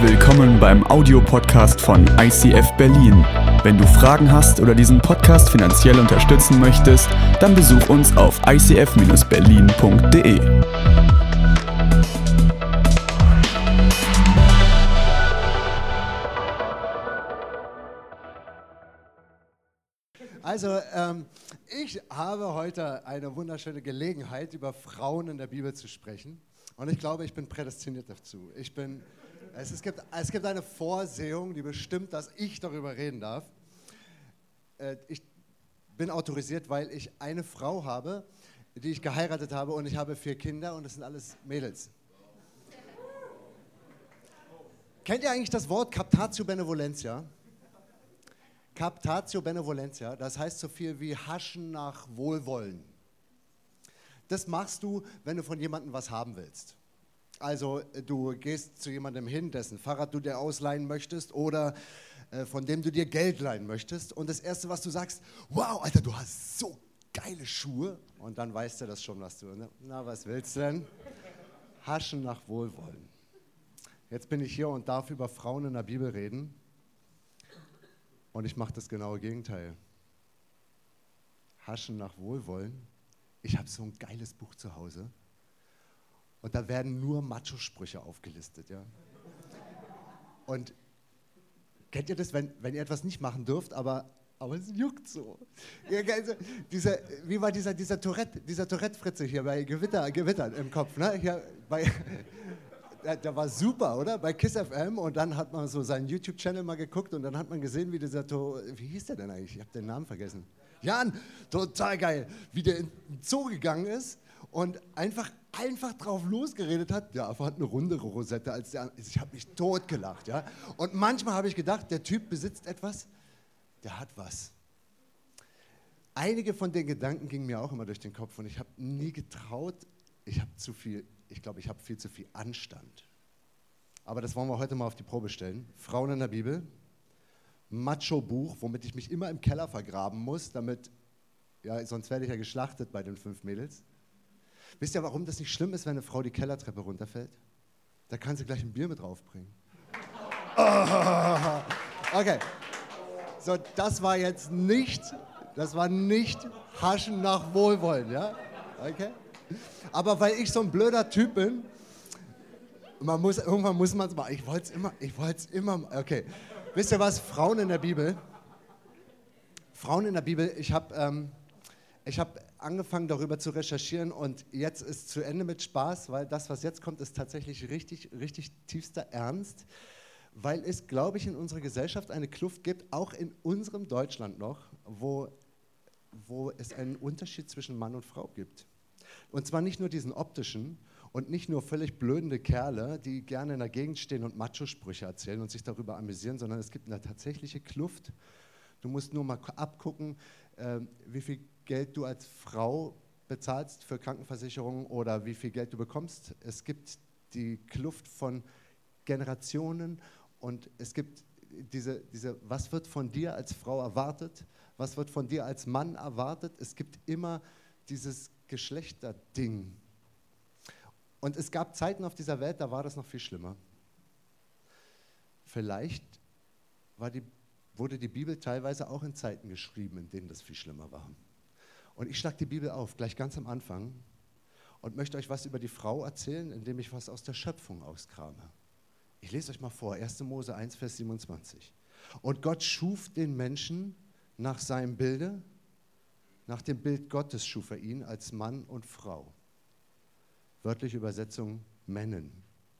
Willkommen beim Audiopodcast von ICF Berlin. Wenn du Fragen hast oder diesen Podcast finanziell unterstützen möchtest, dann besuch uns auf icf-berlin.de. Also, ähm, ich habe heute eine wunderschöne Gelegenheit, über Frauen in der Bibel zu sprechen. Und ich glaube, ich bin prädestiniert dazu. Ich bin, es, es, gibt, es gibt eine Vorsehung, die bestimmt, dass ich darüber reden darf. Äh, ich bin autorisiert, weil ich eine Frau habe, die ich geheiratet habe und ich habe vier Kinder und das sind alles Mädels. Kennt ihr eigentlich das Wort Captatio Benevolentia? Captatio Benevolentia, das heißt so viel wie Haschen nach Wohlwollen. Das machst du, wenn du von jemandem was haben willst. Also du gehst zu jemandem hin, dessen Fahrrad du dir ausleihen möchtest oder äh, von dem du dir Geld leihen möchtest. Und das Erste, was du sagst, wow, Alter, du hast so geile Schuhe. Und dann weißt du das schon, was du, ne? na, was willst du denn? Haschen nach Wohlwollen. Jetzt bin ich hier und darf über Frauen in der Bibel reden. Und ich mache das genaue Gegenteil. Haschen nach Wohlwollen. Ich habe so ein geiles Buch zu Hause. Und da werden nur Macho-Sprüche aufgelistet. Ja? Und kennt ihr das, wenn, wenn ihr etwas nicht machen dürft, aber, aber es juckt so? Ja, also, dieser, wie war dieser, dieser Tourette, dieser Tourette-Fritze hier bei Gewitter, Gewittern im Kopf? Ne? Hier bei, der, war super, oder? Bei KISS FM und dann hat man so seinen YouTube-Channel mal geguckt und dann hat man gesehen, wie dieser, to wie hieß der denn eigentlich? Ich habe den Namen vergessen. Jan, total geil, wie der in den Zoo gegangen ist und einfach, einfach drauf losgeredet hat. Der Affe hat eine rundere Rosette als der andere. Ich habe mich totgelacht. Ja? Und manchmal habe ich gedacht, der Typ besitzt etwas, der hat was. Einige von den Gedanken gingen mir auch immer durch den Kopf und ich habe nie getraut, ich habe zu viel, ich glaube, ich habe viel zu viel Anstand. Aber das wollen wir heute mal auf die Probe stellen. Frauen in der Bibel, Macho-Buch, womit ich mich immer im Keller vergraben muss, damit, ja, sonst werde ich ja geschlachtet bei den fünf Mädels. Wisst ihr, warum das nicht schlimm ist, wenn eine Frau die Kellertreppe runterfällt? Da kann sie gleich ein Bier mit draufbringen. Oh, okay. So, das war jetzt nicht, das war nicht Haschen nach Wohlwollen, ja? Okay? Aber weil ich so ein blöder Typ bin, man muss, irgendwann muss man es machen. Ich wollte es immer, ich wollte es immer, okay. Wisst ihr was? Frauen in der Bibel. Frauen in der Bibel, ich habe ähm, hab angefangen darüber zu recherchieren und jetzt ist zu Ende mit Spaß, weil das, was jetzt kommt, ist tatsächlich richtig, richtig tiefster Ernst, weil es, glaube ich, in unserer Gesellschaft eine Kluft gibt, auch in unserem Deutschland noch, wo, wo es einen Unterschied zwischen Mann und Frau gibt. Und zwar nicht nur diesen optischen und nicht nur völlig blödende Kerle, die gerne in der Gegend stehen und Macho-Sprüche erzählen und sich darüber amüsieren, sondern es gibt eine tatsächliche Kluft. Du musst nur mal abgucken, äh, wie viel Geld du als Frau bezahlst für Krankenversicherungen oder wie viel Geld du bekommst. Es gibt die Kluft von Generationen und es gibt diese, diese, was wird von dir als Frau erwartet, was wird von dir als Mann erwartet. Es gibt immer dieses Geschlechterding. Und es gab Zeiten auf dieser Welt, da war das noch viel schlimmer. Vielleicht die, wurde die Bibel teilweise auch in Zeiten geschrieben, in denen das viel schlimmer war. Und ich schlage die Bibel auf, gleich ganz am Anfang, und möchte euch was über die Frau erzählen, indem ich was aus der Schöpfung auskrame. Ich lese euch mal vor, 1. Mose 1, Vers 27. Und Gott schuf den Menschen nach seinem Bilde, nach dem Bild Gottes schuf er ihn als Mann und Frau. Wörtliche Übersetzung Männen.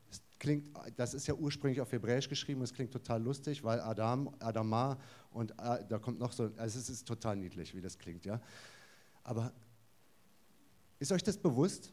Das, klingt, das ist ja ursprünglich auf Hebräisch geschrieben und es klingt total lustig, weil Adam, Adama und äh, da kommt noch so, also es ist total niedlich, wie das klingt, ja. Aber ist euch das bewusst?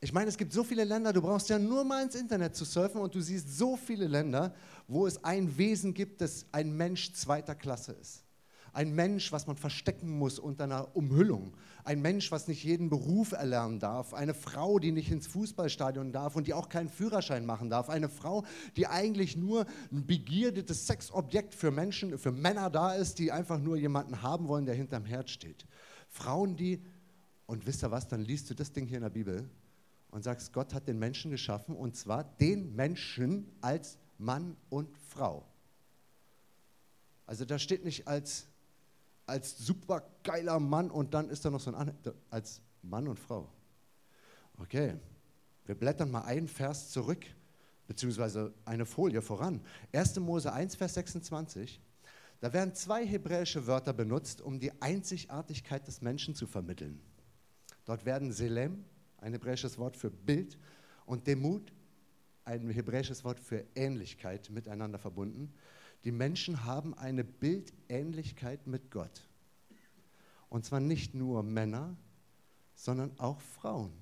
Ich meine, es gibt so viele Länder, du brauchst ja nur mal ins Internet zu surfen und du siehst so viele Länder, wo es ein Wesen gibt, das ein Mensch zweiter Klasse ist. Ein Mensch, was man verstecken muss unter einer Umhüllung. Ein Mensch, was nicht jeden Beruf erlernen darf. Eine Frau, die nicht ins Fußballstadion darf und die auch keinen Führerschein machen darf. Eine Frau, die eigentlich nur ein begierdetes Sexobjekt für Menschen, für Männer da ist, die einfach nur jemanden haben wollen, der hinterm Herd steht. Frauen, die, und wisst ihr was, dann liest du das Ding hier in der Bibel und sagst, Gott hat den Menschen geschaffen und zwar den Menschen als Mann und Frau. Also da steht nicht als, als super geiler Mann und dann ist da noch so ein als Mann und Frau. Okay, wir blättern mal einen Vers zurück, beziehungsweise eine Folie voran. 1. Mose 1, Vers 26. Da werden zwei hebräische Wörter benutzt, um die Einzigartigkeit des Menschen zu vermitteln. Dort werden Selem, ein hebräisches Wort für Bild, und Demut, ein hebräisches Wort für Ähnlichkeit, miteinander verbunden. Die Menschen haben eine Bildähnlichkeit mit Gott. Und zwar nicht nur Männer, sondern auch Frauen.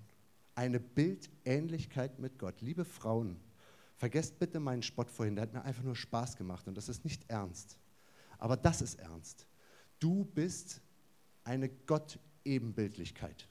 Eine Bildähnlichkeit mit Gott. Liebe Frauen, vergesst bitte meinen Spott vorhin, der hat mir einfach nur Spaß gemacht und das ist nicht ernst. Aber das ist ernst. Du bist eine Gott-Ebenbildlichkeit.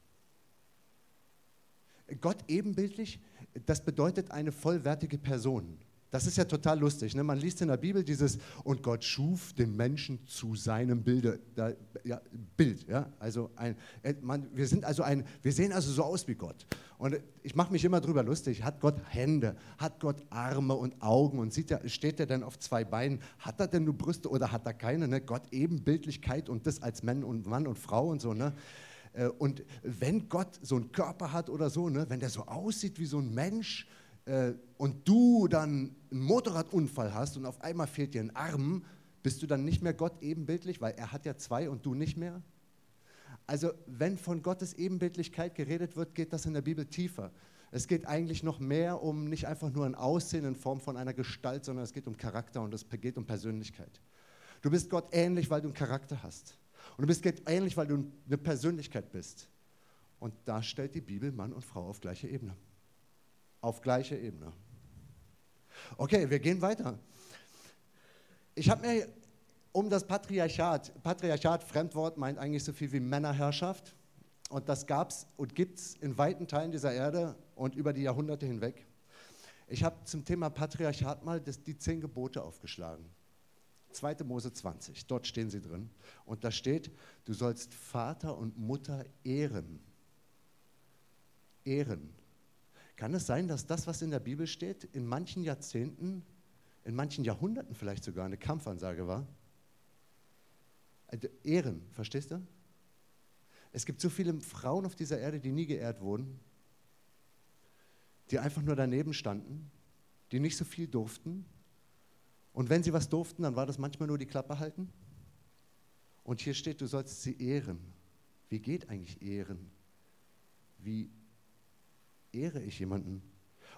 Gott ebenbildlich, das bedeutet eine vollwertige Person. Das ist ja total lustig. Ne? Man liest in der Bibel dieses, und Gott schuf den Menschen zu seinem Bilde. Da, ja, Bild, ja. Also ein, äh, man, wir sind also ein, wir sehen also so aus wie Gott. Und ich mache mich immer drüber lustig. Hat Gott Hände? Hat Gott Arme und Augen? Und sieht er, steht er denn auf zwei Beinen? Hat er denn nur Brüste oder hat er keine? Ne? Gott Ebenbildlichkeit und das als Mann und Mann und Frau und so. Ne? Äh, und wenn Gott so einen Körper hat oder so, ne? wenn der so aussieht wie so ein Mensch, äh, und du dann einen Motorradunfall hast und auf einmal fehlt dir ein Arm, bist du dann nicht mehr Gott ebenbildlich, weil er hat ja zwei und du nicht mehr? Also wenn von Gottes Ebenbildlichkeit geredet wird, geht das in der Bibel tiefer. Es geht eigentlich noch mehr um nicht einfach nur ein Aussehen in Form von einer Gestalt, sondern es geht um Charakter und es geht um Persönlichkeit. Du bist Gott ähnlich, weil du einen Charakter hast. Und du bist Gott ähnlich, weil du eine Persönlichkeit bist. Und da stellt die Bibel Mann und Frau auf gleiche Ebene auf gleicher Ebene. Okay, wir gehen weiter. Ich habe mir um das Patriarchat, Patriarchat, Fremdwort, meint eigentlich so viel wie Männerherrschaft. Und das gab es und gibt es in weiten Teilen dieser Erde und über die Jahrhunderte hinweg. Ich habe zum Thema Patriarchat mal das, die zehn Gebote aufgeschlagen. 2. Mose 20, dort stehen sie drin. Und da steht, du sollst Vater und Mutter ehren. Ehren. Kann es sein, dass das, was in der Bibel steht, in manchen Jahrzehnten, in manchen Jahrhunderten vielleicht sogar eine Kampfansage war? Also Ehren, verstehst du? Es gibt so viele Frauen auf dieser Erde, die nie geehrt wurden, die einfach nur daneben standen, die nicht so viel durften. Und wenn sie was durften, dann war das manchmal nur die Klappe halten. Und hier steht, du sollst sie ehren. Wie geht eigentlich Ehren? Wie ehre ich jemanden?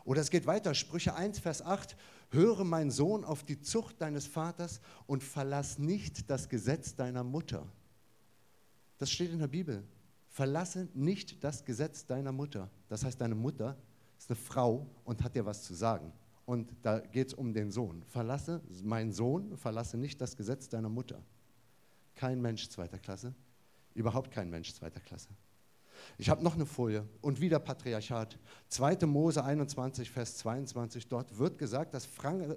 Oder es geht weiter, Sprüche 1, Vers 8, höre mein Sohn auf die Zucht deines Vaters und verlass nicht das Gesetz deiner Mutter. Das steht in der Bibel. Verlasse nicht das Gesetz deiner Mutter. Das heißt, deine Mutter ist eine Frau und hat dir was zu sagen. Und da geht es um den Sohn. Verlasse, mein Sohn, verlasse nicht das Gesetz deiner Mutter. Kein Mensch zweiter Klasse. Überhaupt kein Mensch zweiter Klasse. Ich habe noch eine Folie und wieder Patriarchat. 2. Mose 21, Vers 22. Dort wird gesagt, dass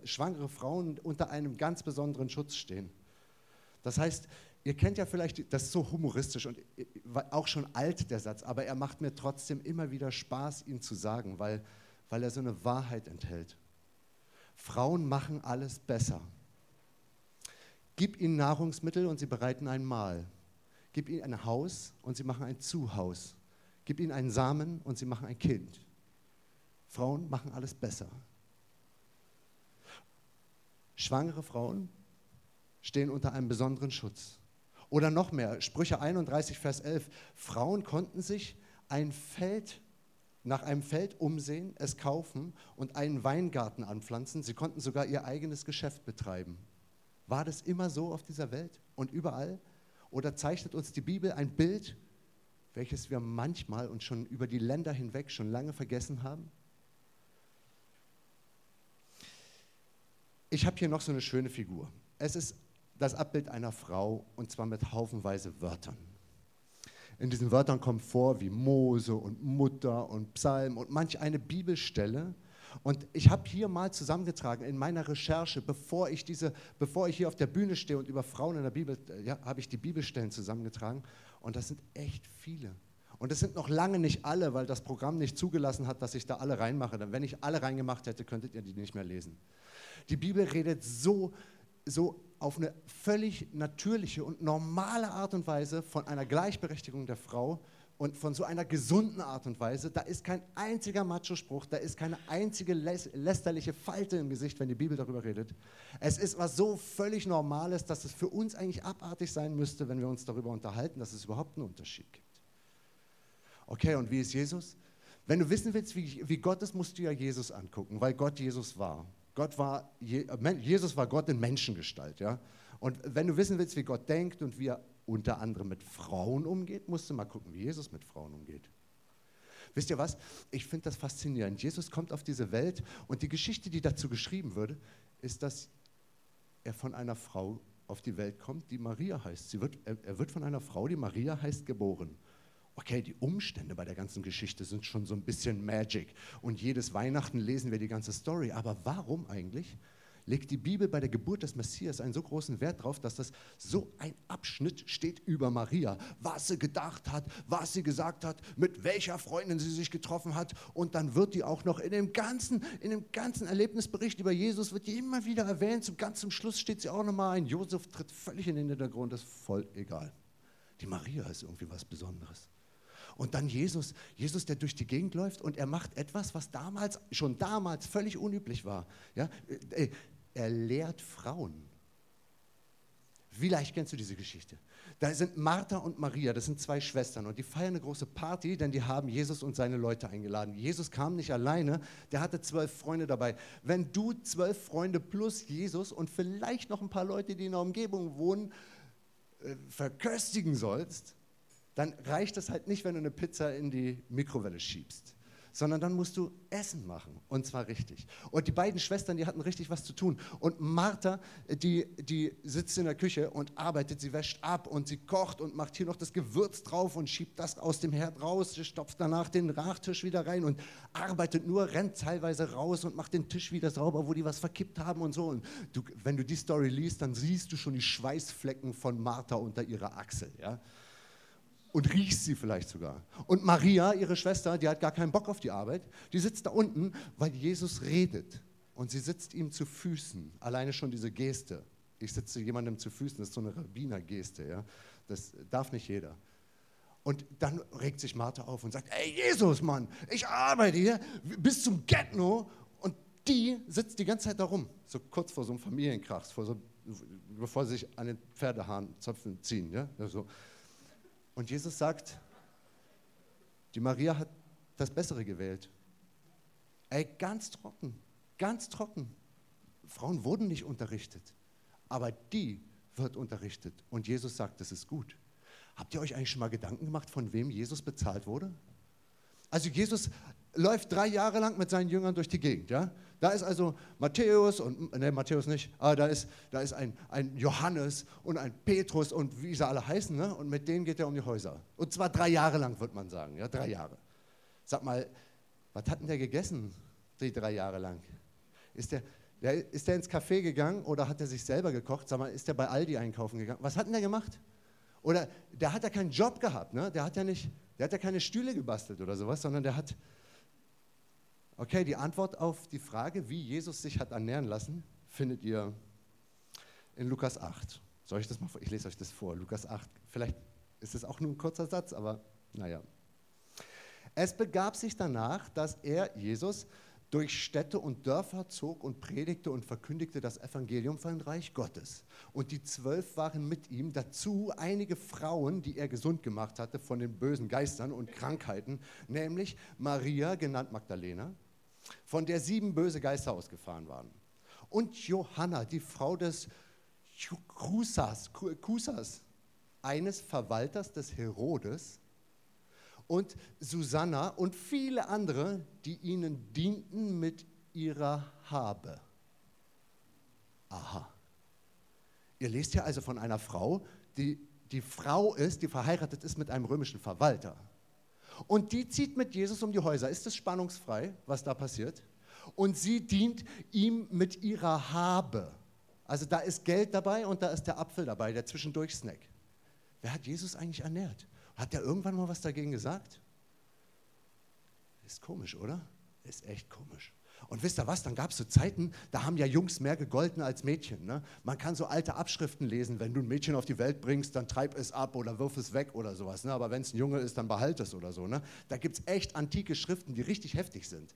schwangere Frauen unter einem ganz besonderen Schutz stehen. Das heißt, ihr kennt ja vielleicht, das ist so humoristisch und auch schon alt der Satz, aber er macht mir trotzdem immer wieder Spaß, ihn zu sagen, weil, weil er so eine Wahrheit enthält. Frauen machen alles besser. Gib ihnen Nahrungsmittel und sie bereiten ein Mahl. Gib ihnen ein Haus und sie machen ein Zuhaus. Gib ihnen einen Samen und sie machen ein Kind. Frauen machen alles besser. Schwangere Frauen stehen unter einem besonderen Schutz. Oder noch mehr, Sprüche 31, Vers 11. Frauen konnten sich ein Feld, nach einem Feld umsehen, es kaufen und einen Weingarten anpflanzen. Sie konnten sogar ihr eigenes Geschäft betreiben. War das immer so auf dieser Welt und überall? Oder zeichnet uns die Bibel ein Bild, welches wir manchmal und schon über die Länder hinweg schon lange vergessen haben? Ich habe hier noch so eine schöne Figur. Es ist das Abbild einer Frau und zwar mit haufenweise Wörtern. In diesen Wörtern kommt vor wie Mose und Mutter und Psalm und manch eine Bibelstelle, und ich habe hier mal zusammengetragen in meiner Recherche, bevor ich, diese, bevor ich hier auf der Bühne stehe und über Frauen in der Bibel, ja, habe ich die Bibelstellen zusammengetragen. Und das sind echt viele. Und es sind noch lange nicht alle, weil das Programm nicht zugelassen hat, dass ich da alle reinmache. Denn wenn ich alle reingemacht hätte, könntet ihr die nicht mehr lesen. Die Bibel redet so, so auf eine völlig natürliche und normale Art und Weise von einer Gleichberechtigung der Frau und von so einer gesunden Art und Weise. Da ist kein einziger Macho-Spruch, da ist keine einzige lästerliche Falte im Gesicht, wenn die Bibel darüber redet. Es ist was so völlig Normales, dass es für uns eigentlich abartig sein müsste, wenn wir uns darüber unterhalten, dass es überhaupt einen Unterschied gibt. Okay, und wie ist Jesus? Wenn du wissen willst, wie, wie Gott ist, musst du ja Jesus angucken, weil Gott Jesus war. Gott war, äh, Jesus war Gott in Menschengestalt, ja. Und wenn du wissen willst, wie Gott denkt und wie er unter anderem mit Frauen umgeht, musst du mal gucken, wie Jesus mit Frauen umgeht. Wisst ihr was? Ich finde das faszinierend. Jesus kommt auf diese Welt und die Geschichte, die dazu geschrieben würde, ist, dass er von einer Frau auf die Welt kommt, die Maria heißt. Sie wird, er, er wird von einer Frau, die Maria heißt, geboren okay, die Umstände bei der ganzen Geschichte sind schon so ein bisschen Magic. Und jedes Weihnachten lesen wir die ganze Story. Aber warum eigentlich legt die Bibel bei der Geburt des Messias einen so großen Wert darauf, dass das so ein Abschnitt steht über Maria, was sie gedacht hat, was sie gesagt hat, mit welcher Freundin sie sich getroffen hat und dann wird die auch noch in dem ganzen, in dem ganzen Erlebnisbericht über Jesus wird die immer wieder erwähnt. Zum ganz Schluss steht sie auch nochmal ein. Josef tritt völlig in den Hintergrund, das ist voll egal. Die Maria ist irgendwie was Besonderes. Und dann Jesus, Jesus, der durch die Gegend läuft und er macht etwas, was damals, schon damals völlig unüblich war. Ja? Er lehrt Frauen. Vielleicht kennst du diese Geschichte. Da sind Martha und Maria, das sind zwei Schwestern und die feiern eine große Party, denn die haben Jesus und seine Leute eingeladen. Jesus kam nicht alleine, der hatte zwölf Freunde dabei. Wenn du zwölf Freunde plus Jesus und vielleicht noch ein paar Leute, die in der Umgebung wohnen, äh, verköstigen sollst, dann reicht es halt nicht, wenn du eine Pizza in die Mikrowelle schiebst, sondern dann musst du Essen machen und zwar richtig. Und die beiden Schwestern, die hatten richtig was zu tun. Und Martha, die, die sitzt in der Küche und arbeitet, sie wäscht ab und sie kocht und macht hier noch das Gewürz drauf und schiebt das aus dem Herd raus, stopft danach den Rachtisch wieder rein und arbeitet nur, rennt teilweise raus und macht den Tisch wieder sauber, wo die was verkippt haben und so. Und du, wenn du die Story liest, dann siehst du schon die Schweißflecken von Martha unter ihrer Achsel. Ja? Und riechst sie vielleicht sogar. Und Maria, ihre Schwester, die hat gar keinen Bock auf die Arbeit, die sitzt da unten, weil Jesus redet. Und sie sitzt ihm zu Füßen. Alleine schon diese Geste. Ich sitze jemandem zu Füßen, das ist so eine Rabbinergeste. Ja? Das darf nicht jeder. Und dann regt sich Martha auf und sagt, ey Jesus, Mann, ich arbeite hier bis zum Getno. Und die sitzt die ganze Zeit da rum, so kurz vor so einem Familienkrach, vor so, bevor sie sich an den Pferdehahn Zöpfen ziehen. Ja? So. Und Jesus sagt, die Maria hat das Bessere gewählt. Ey, ganz trocken, ganz trocken. Frauen wurden nicht unterrichtet, aber die wird unterrichtet. Und Jesus sagt, das ist gut. Habt ihr euch eigentlich schon mal Gedanken gemacht, von wem Jesus bezahlt wurde? Also Jesus läuft drei Jahre lang mit seinen Jüngern durch die Gegend. Ja? Da ist also Matthäus und, ne, Matthäus nicht, aber da ist, da ist ein, ein Johannes und ein Petrus und wie sie alle heißen. Ne? Und mit denen geht er um die Häuser. Und zwar drei Jahre lang, würde man sagen. Ja? Drei Jahre. Sag mal, was hat denn der gegessen, die drei Jahre lang? Ist der, der, ist der ins Café gegangen oder hat er sich selber gekocht? Sag mal, ist der bei Aldi einkaufen gegangen? Was hat denn der gemacht? Oder der hat ja keinen Job gehabt, ne? der, hat ja nicht, der hat ja keine Stühle gebastelt oder sowas, sondern der hat, Okay, die Antwort auf die Frage, wie Jesus sich hat ernähren lassen, findet ihr in Lukas 8. Soll ich das mal vor? Ich lese euch das vor. Lukas 8. Vielleicht ist es auch nur ein kurzer Satz, aber naja. Es begab sich danach, dass er, Jesus, durch Städte und Dörfer zog und predigte und verkündigte das Evangelium von Reich Gottes. Und die zwölf waren mit ihm, dazu einige Frauen, die er gesund gemacht hatte von den bösen Geistern und Krankheiten, nämlich Maria, genannt Magdalena, von der sieben böse Geister ausgefahren waren. Und Johanna, die Frau des Kusas, eines Verwalters des Herodes, und Susanna und viele andere, die ihnen dienten mit ihrer Habe. Aha. Ihr lest hier also von einer Frau, die die Frau ist, die verheiratet ist mit einem römischen Verwalter. Und die zieht mit Jesus um die Häuser. Ist es spannungsfrei, was da passiert? Und sie dient ihm mit ihrer Habe. Also da ist Geld dabei und da ist der Apfel dabei, der zwischendurch Snack. Wer hat Jesus eigentlich ernährt? Hat der irgendwann mal was dagegen gesagt? Ist komisch, oder? Ist echt komisch. Und wisst ihr was, dann gab es so Zeiten, da haben ja Jungs mehr gegolten als Mädchen. Ne? Man kann so alte Abschriften lesen, wenn du ein Mädchen auf die Welt bringst, dann treib es ab oder wirf es weg oder sowas. Ne? Aber wenn es ein Junge ist, dann behalt es oder so. Ne? Da gibt es echt antike Schriften, die richtig heftig sind.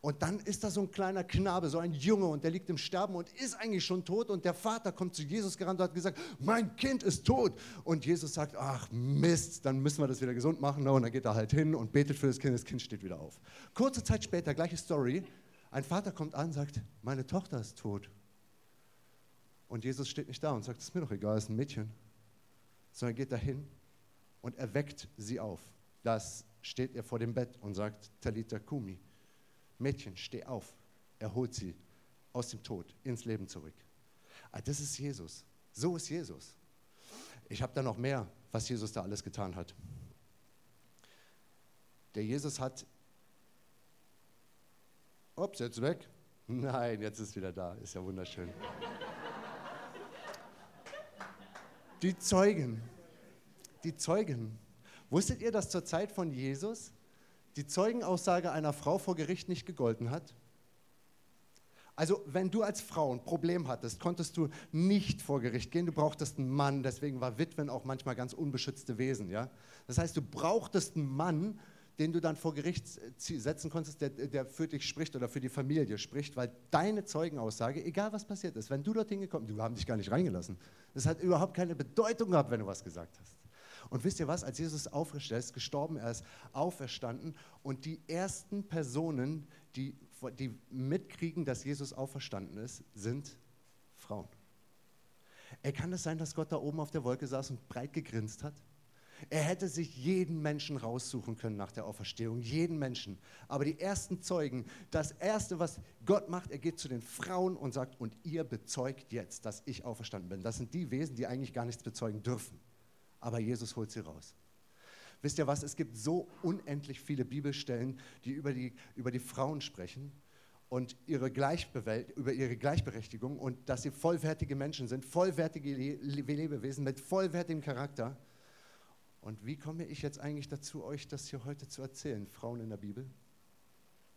Und dann ist da so ein kleiner Knabe, so ein Junge, und der liegt im Sterben und ist eigentlich schon tot. Und der Vater kommt zu Jesus gerannt und hat gesagt: Mein Kind ist tot. Und Jesus sagt: Ach Mist, dann müssen wir das wieder gesund machen. Und dann geht er halt hin und betet für das Kind. Das Kind steht wieder auf. Kurze Zeit später, gleiche Story. Ein Vater kommt an und sagt: Meine Tochter ist tot. Und Jesus steht nicht da und sagt: Es ist mir doch egal, es ist ein Mädchen. Sondern geht dahin und erweckt sie auf. Das steht er vor dem Bett und sagt: Talita Kumi Mädchen, steh auf. Er holt sie aus dem Tod ins Leben zurück. Ah, das ist Jesus. So ist Jesus. Ich habe da noch mehr, was Jesus da alles getan hat. Der Jesus hat. Ups, jetzt weg. Nein, jetzt ist wieder da. Ist ja wunderschön. Die Zeugen. Die Zeugen. Wusstet ihr, dass zur Zeit von Jesus die Zeugenaussage einer Frau vor Gericht nicht gegolten hat? Also, wenn du als Frau ein Problem hattest, konntest du nicht vor Gericht gehen. Du brauchtest einen Mann. Deswegen war Witwen auch manchmal ganz unbeschützte Wesen. Ja? Das heißt, du brauchtest einen Mann, den du dann vor Gericht setzen konntest, der, der für dich spricht oder für die Familie spricht, weil deine Zeugenaussage, egal was passiert ist, wenn du dorthin gekommen bist, du haben dich gar nicht reingelassen. Das hat überhaupt keine Bedeutung gehabt, wenn du was gesagt hast. Und wisst ihr was, als Jesus aufgestellt ist, gestorben, er ist auferstanden und die ersten Personen, die, die mitkriegen, dass Jesus auferstanden ist, sind Frauen. Ey, kann es sein, dass Gott da oben auf der Wolke saß und breit gegrinst hat? Er hätte sich jeden Menschen raussuchen können nach der Auferstehung, jeden Menschen. Aber die ersten Zeugen, das Erste, was Gott macht, er geht zu den Frauen und sagt, und ihr bezeugt jetzt, dass ich auferstanden bin. Das sind die Wesen, die eigentlich gar nichts bezeugen dürfen aber Jesus holt sie raus. Wisst ihr was? Es gibt so unendlich viele Bibelstellen, die über die, über die Frauen sprechen und ihre über ihre Gleichberechtigung und dass sie vollwertige Menschen sind, vollwertige Lebewesen mit vollwertigem Charakter. Und wie komme ich jetzt eigentlich dazu, euch das hier heute zu erzählen, Frauen in der Bibel?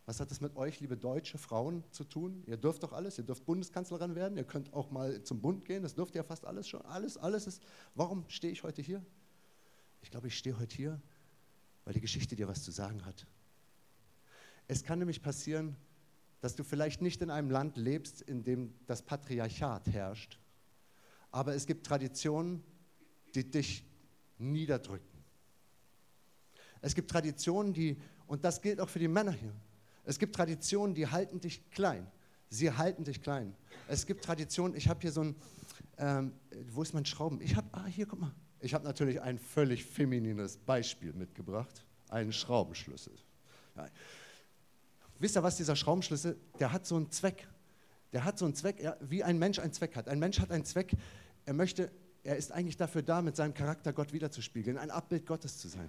Was hat das mit euch, liebe deutsche Frauen, zu tun? Ihr dürft doch alles, ihr dürft Bundeskanzlerin werden, ihr könnt auch mal zum Bund gehen, das dürft ihr fast alles schon. Alles, alles ist. Warum stehe ich heute hier? Ich glaube, ich stehe heute hier, weil die Geschichte dir was zu sagen hat. Es kann nämlich passieren, dass du vielleicht nicht in einem Land lebst, in dem das Patriarchat herrscht, aber es gibt Traditionen, die dich niederdrücken. Es gibt Traditionen, die, und das gilt auch für die Männer hier, es gibt Traditionen, die halten dich klein. Sie halten dich klein. Es gibt Traditionen, ich habe hier so ein, ähm, wo ist mein Schrauben? Ich habe, ah, hier, guck mal. Ich habe natürlich ein völlig feminines Beispiel mitgebracht, einen Schraubenschlüssel. Ja. Wisst ihr was, dieser Schraubenschlüssel, der hat so einen Zweck. Der hat so einen Zweck, wie ein Mensch einen Zweck hat. Ein Mensch hat einen Zweck, er möchte, er ist eigentlich dafür da, mit seinem Charakter Gott wiederzuspiegeln, ein Abbild Gottes zu sein.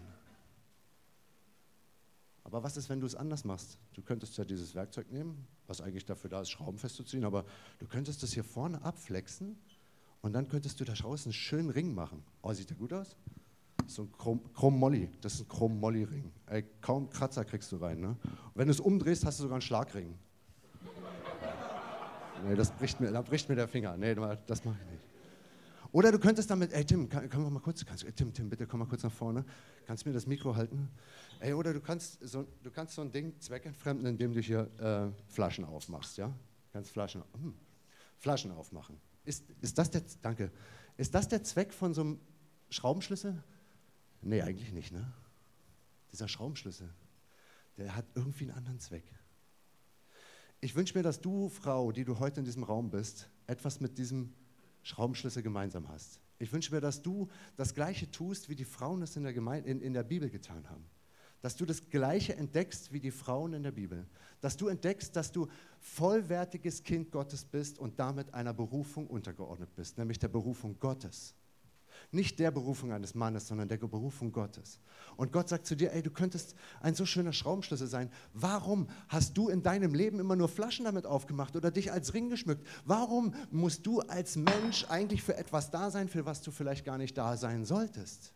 Aber was ist, wenn du es anders machst? Du könntest ja dieses Werkzeug nehmen, was eigentlich dafür da ist, Schrauben festzuziehen, aber du könntest das hier vorne abflexen und dann könntest du da draußen einen schönen Ring machen. Oh, sieht der gut aus? So ein Chrom-Molly, das ist ein Chrom-Molly-Ring. Kaum Kratzer kriegst du rein. Ne? Wenn du es umdrehst, hast du sogar einen Schlagring. nee, das bricht mir, da bricht mir der Finger. Nee, das mache ich nicht. Oder du könntest damit, ey Tim, kann, können wir mal kurz, kannst, Tim, Tim, bitte komm mal kurz nach vorne. Kannst du mir das Mikro halten? Ey, oder du kannst so, du kannst so ein Ding zweckentfremden, indem du hier äh, Flaschen aufmachst, ja? kannst Flaschen, hm, Flaschen aufmachen. Ist, ist das der, danke, ist das der Zweck von so einem Schraubenschlüssel? Nee, eigentlich nicht, ne? Dieser Schraubenschlüssel, der hat irgendwie einen anderen Zweck. Ich wünsche mir, dass du, Frau, die du heute in diesem Raum bist, etwas mit diesem Schraubenschlüssel gemeinsam hast. Ich wünsche mir, dass du das Gleiche tust, wie die Frauen es in der, Gemeinde, in, in der Bibel getan haben. Dass du das Gleiche entdeckst wie die Frauen in der Bibel. Dass du entdeckst, dass du vollwertiges Kind Gottes bist und damit einer Berufung untergeordnet bist, nämlich der Berufung Gottes. Nicht der Berufung eines Mannes, sondern der Berufung Gottes. Und Gott sagt zu dir, ey, du könntest ein so schöner Schraubenschlüssel sein. Warum hast du in deinem Leben immer nur Flaschen damit aufgemacht oder dich als Ring geschmückt? Warum musst du als Mensch eigentlich für etwas da sein, für was du vielleicht gar nicht da sein solltest?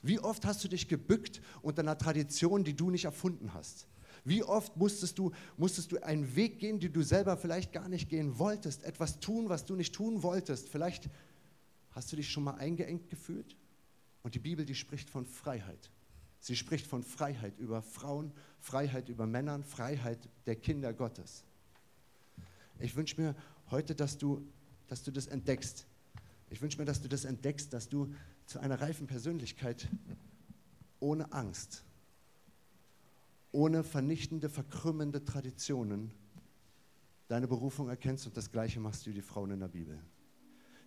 Wie oft hast du dich gebückt unter einer Tradition, die du nicht erfunden hast? Wie oft musstest du, musstest du einen Weg gehen, den du selber vielleicht gar nicht gehen wolltest, etwas tun, was du nicht tun wolltest? Vielleicht hast du dich schon mal eingeengt gefühlt? Und die Bibel, die spricht von Freiheit. Sie spricht von Freiheit über Frauen, Freiheit über Männern, Freiheit der Kinder Gottes. Ich wünsche mir heute, dass du, dass du das entdeckst. Ich wünsche mir, dass du das entdeckst, dass du zu einer reifen Persönlichkeit ohne Angst, ohne vernichtende, verkrümmende Traditionen deine Berufung erkennst und das Gleiche machst du wie die Frauen in der Bibel.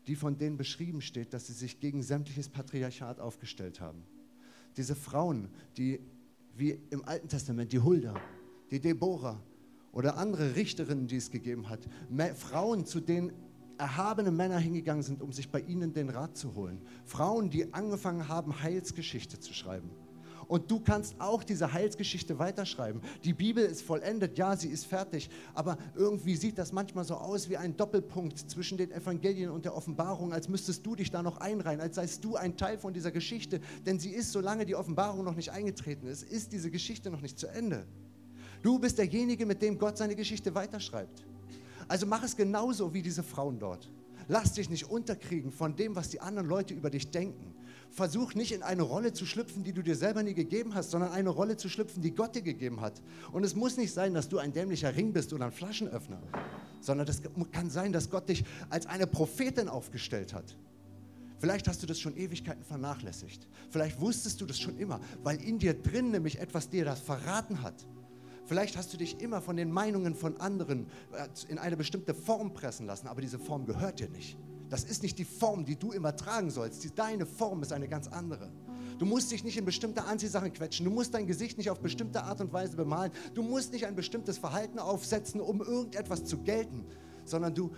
Die von denen beschrieben steht, dass sie sich gegen sämtliches Patriarchat aufgestellt haben. Diese Frauen, die wie im Alten Testament, die Hulda, die Deborah oder andere Richterinnen, die es gegeben hat, Frauen, zu denen erhabene Männer hingegangen sind, um sich bei ihnen den Rat zu holen. Frauen, die angefangen haben, Heilsgeschichte zu schreiben. Und du kannst auch diese Heilsgeschichte weiterschreiben. Die Bibel ist vollendet, ja, sie ist fertig, aber irgendwie sieht das manchmal so aus wie ein Doppelpunkt zwischen den Evangelien und der Offenbarung, als müsstest du dich da noch einreihen, als seist du ein Teil von dieser Geschichte, denn sie ist, solange die Offenbarung noch nicht eingetreten ist, ist diese Geschichte noch nicht zu Ende. Du bist derjenige, mit dem Gott seine Geschichte weiterschreibt. Also mach es genauso wie diese Frauen dort. Lass dich nicht unterkriegen von dem, was die anderen Leute über dich denken. Versuch nicht in eine Rolle zu schlüpfen, die du dir selber nie gegeben hast, sondern eine Rolle zu schlüpfen, die Gott dir gegeben hat. Und es muss nicht sein, dass du ein dämlicher Ring bist oder ein Flaschenöffner, sondern es kann sein, dass Gott dich als eine Prophetin aufgestellt hat. Vielleicht hast du das schon Ewigkeiten vernachlässigt. Vielleicht wusstest du das schon immer, weil in dir drin nämlich etwas dir das verraten hat. Vielleicht hast du dich immer von den Meinungen von anderen äh, in eine bestimmte Form pressen lassen, aber diese Form gehört dir nicht. Das ist nicht die Form, die du immer tragen sollst. deine Form ist eine ganz andere. Du musst dich nicht in bestimmte Anziehsachen quetschen. Du musst dein Gesicht nicht auf bestimmte Art und Weise bemalen. Du musst nicht ein bestimmtes Verhalten aufsetzen, um irgendetwas zu gelten, sondern du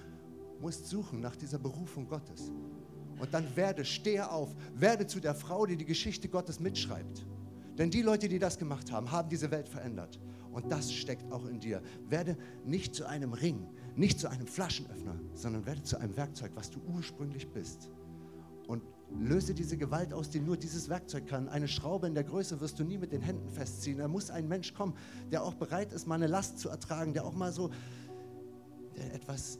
musst suchen nach dieser Berufung Gottes. Und dann werde, stehe auf, werde zu der Frau, die die Geschichte Gottes mitschreibt. Denn die Leute, die das gemacht haben, haben diese Welt verändert. Und das steckt auch in dir. Werde nicht zu einem Ring, nicht zu einem Flaschenöffner, sondern werde zu einem Werkzeug, was du ursprünglich bist. Und löse diese Gewalt aus, die nur dieses Werkzeug kann. Eine Schraube in der Größe wirst du nie mit den Händen festziehen. Da muss ein Mensch kommen, der auch bereit ist, mal eine Last zu ertragen, der auch mal so der etwas,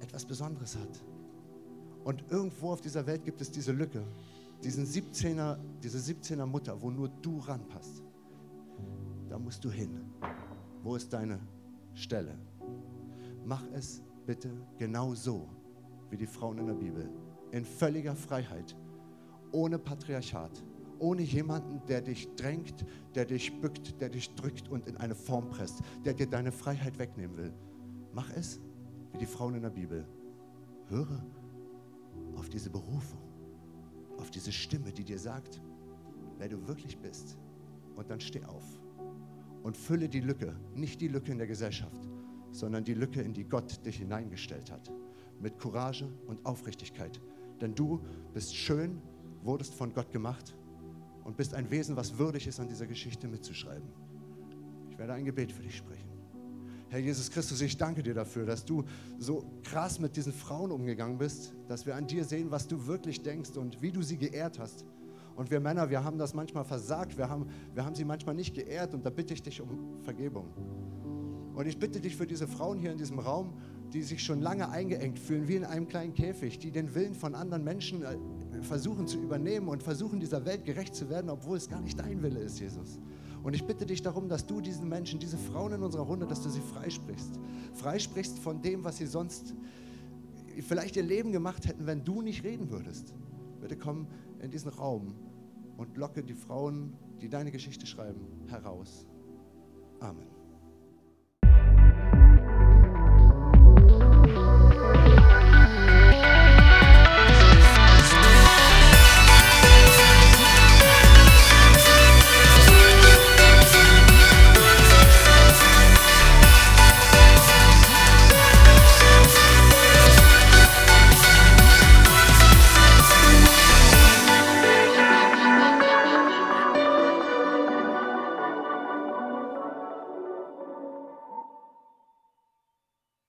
etwas Besonderes hat. Und irgendwo auf dieser Welt gibt es diese Lücke, diesen 17er, diese 17er Mutter, wo nur du ranpasst da musst du hin. Wo ist deine Stelle? Mach es bitte genau so wie die Frauen in der Bibel. In völliger Freiheit, ohne Patriarchat, ohne jemanden, der dich drängt, der dich bückt, der dich drückt und in eine Form presst, der dir deine Freiheit wegnehmen will. Mach es wie die Frauen in der Bibel. Höre auf diese Berufung, auf diese Stimme, die dir sagt, wer du wirklich bist. Und dann steh auf und fülle die Lücke, nicht die Lücke in der Gesellschaft, sondern die Lücke, in die Gott dich hineingestellt hat. Mit Courage und Aufrichtigkeit. Denn du bist schön, wurdest von Gott gemacht und bist ein Wesen, was würdig ist, an dieser Geschichte mitzuschreiben. Ich werde ein Gebet für dich sprechen. Herr Jesus Christus, ich danke dir dafür, dass du so krass mit diesen Frauen umgegangen bist, dass wir an dir sehen, was du wirklich denkst und wie du sie geehrt hast. Und wir Männer, wir haben das manchmal versagt, wir haben, wir haben sie manchmal nicht geehrt und da bitte ich dich um Vergebung. Und ich bitte dich für diese Frauen hier in diesem Raum, die sich schon lange eingeengt fühlen, wie in einem kleinen Käfig, die den Willen von anderen Menschen äh, versuchen zu übernehmen und versuchen, dieser Welt gerecht zu werden, obwohl es gar nicht dein Wille ist, Jesus. Und ich bitte dich darum, dass du diesen Menschen, diese Frauen in unserer Runde, dass du sie freisprichst. Freisprichst von dem, was sie sonst vielleicht ihr Leben gemacht hätten, wenn du nicht reden würdest. Bitte komm in diesen Raum und locke die Frauen, die deine Geschichte schreiben, heraus. Amen.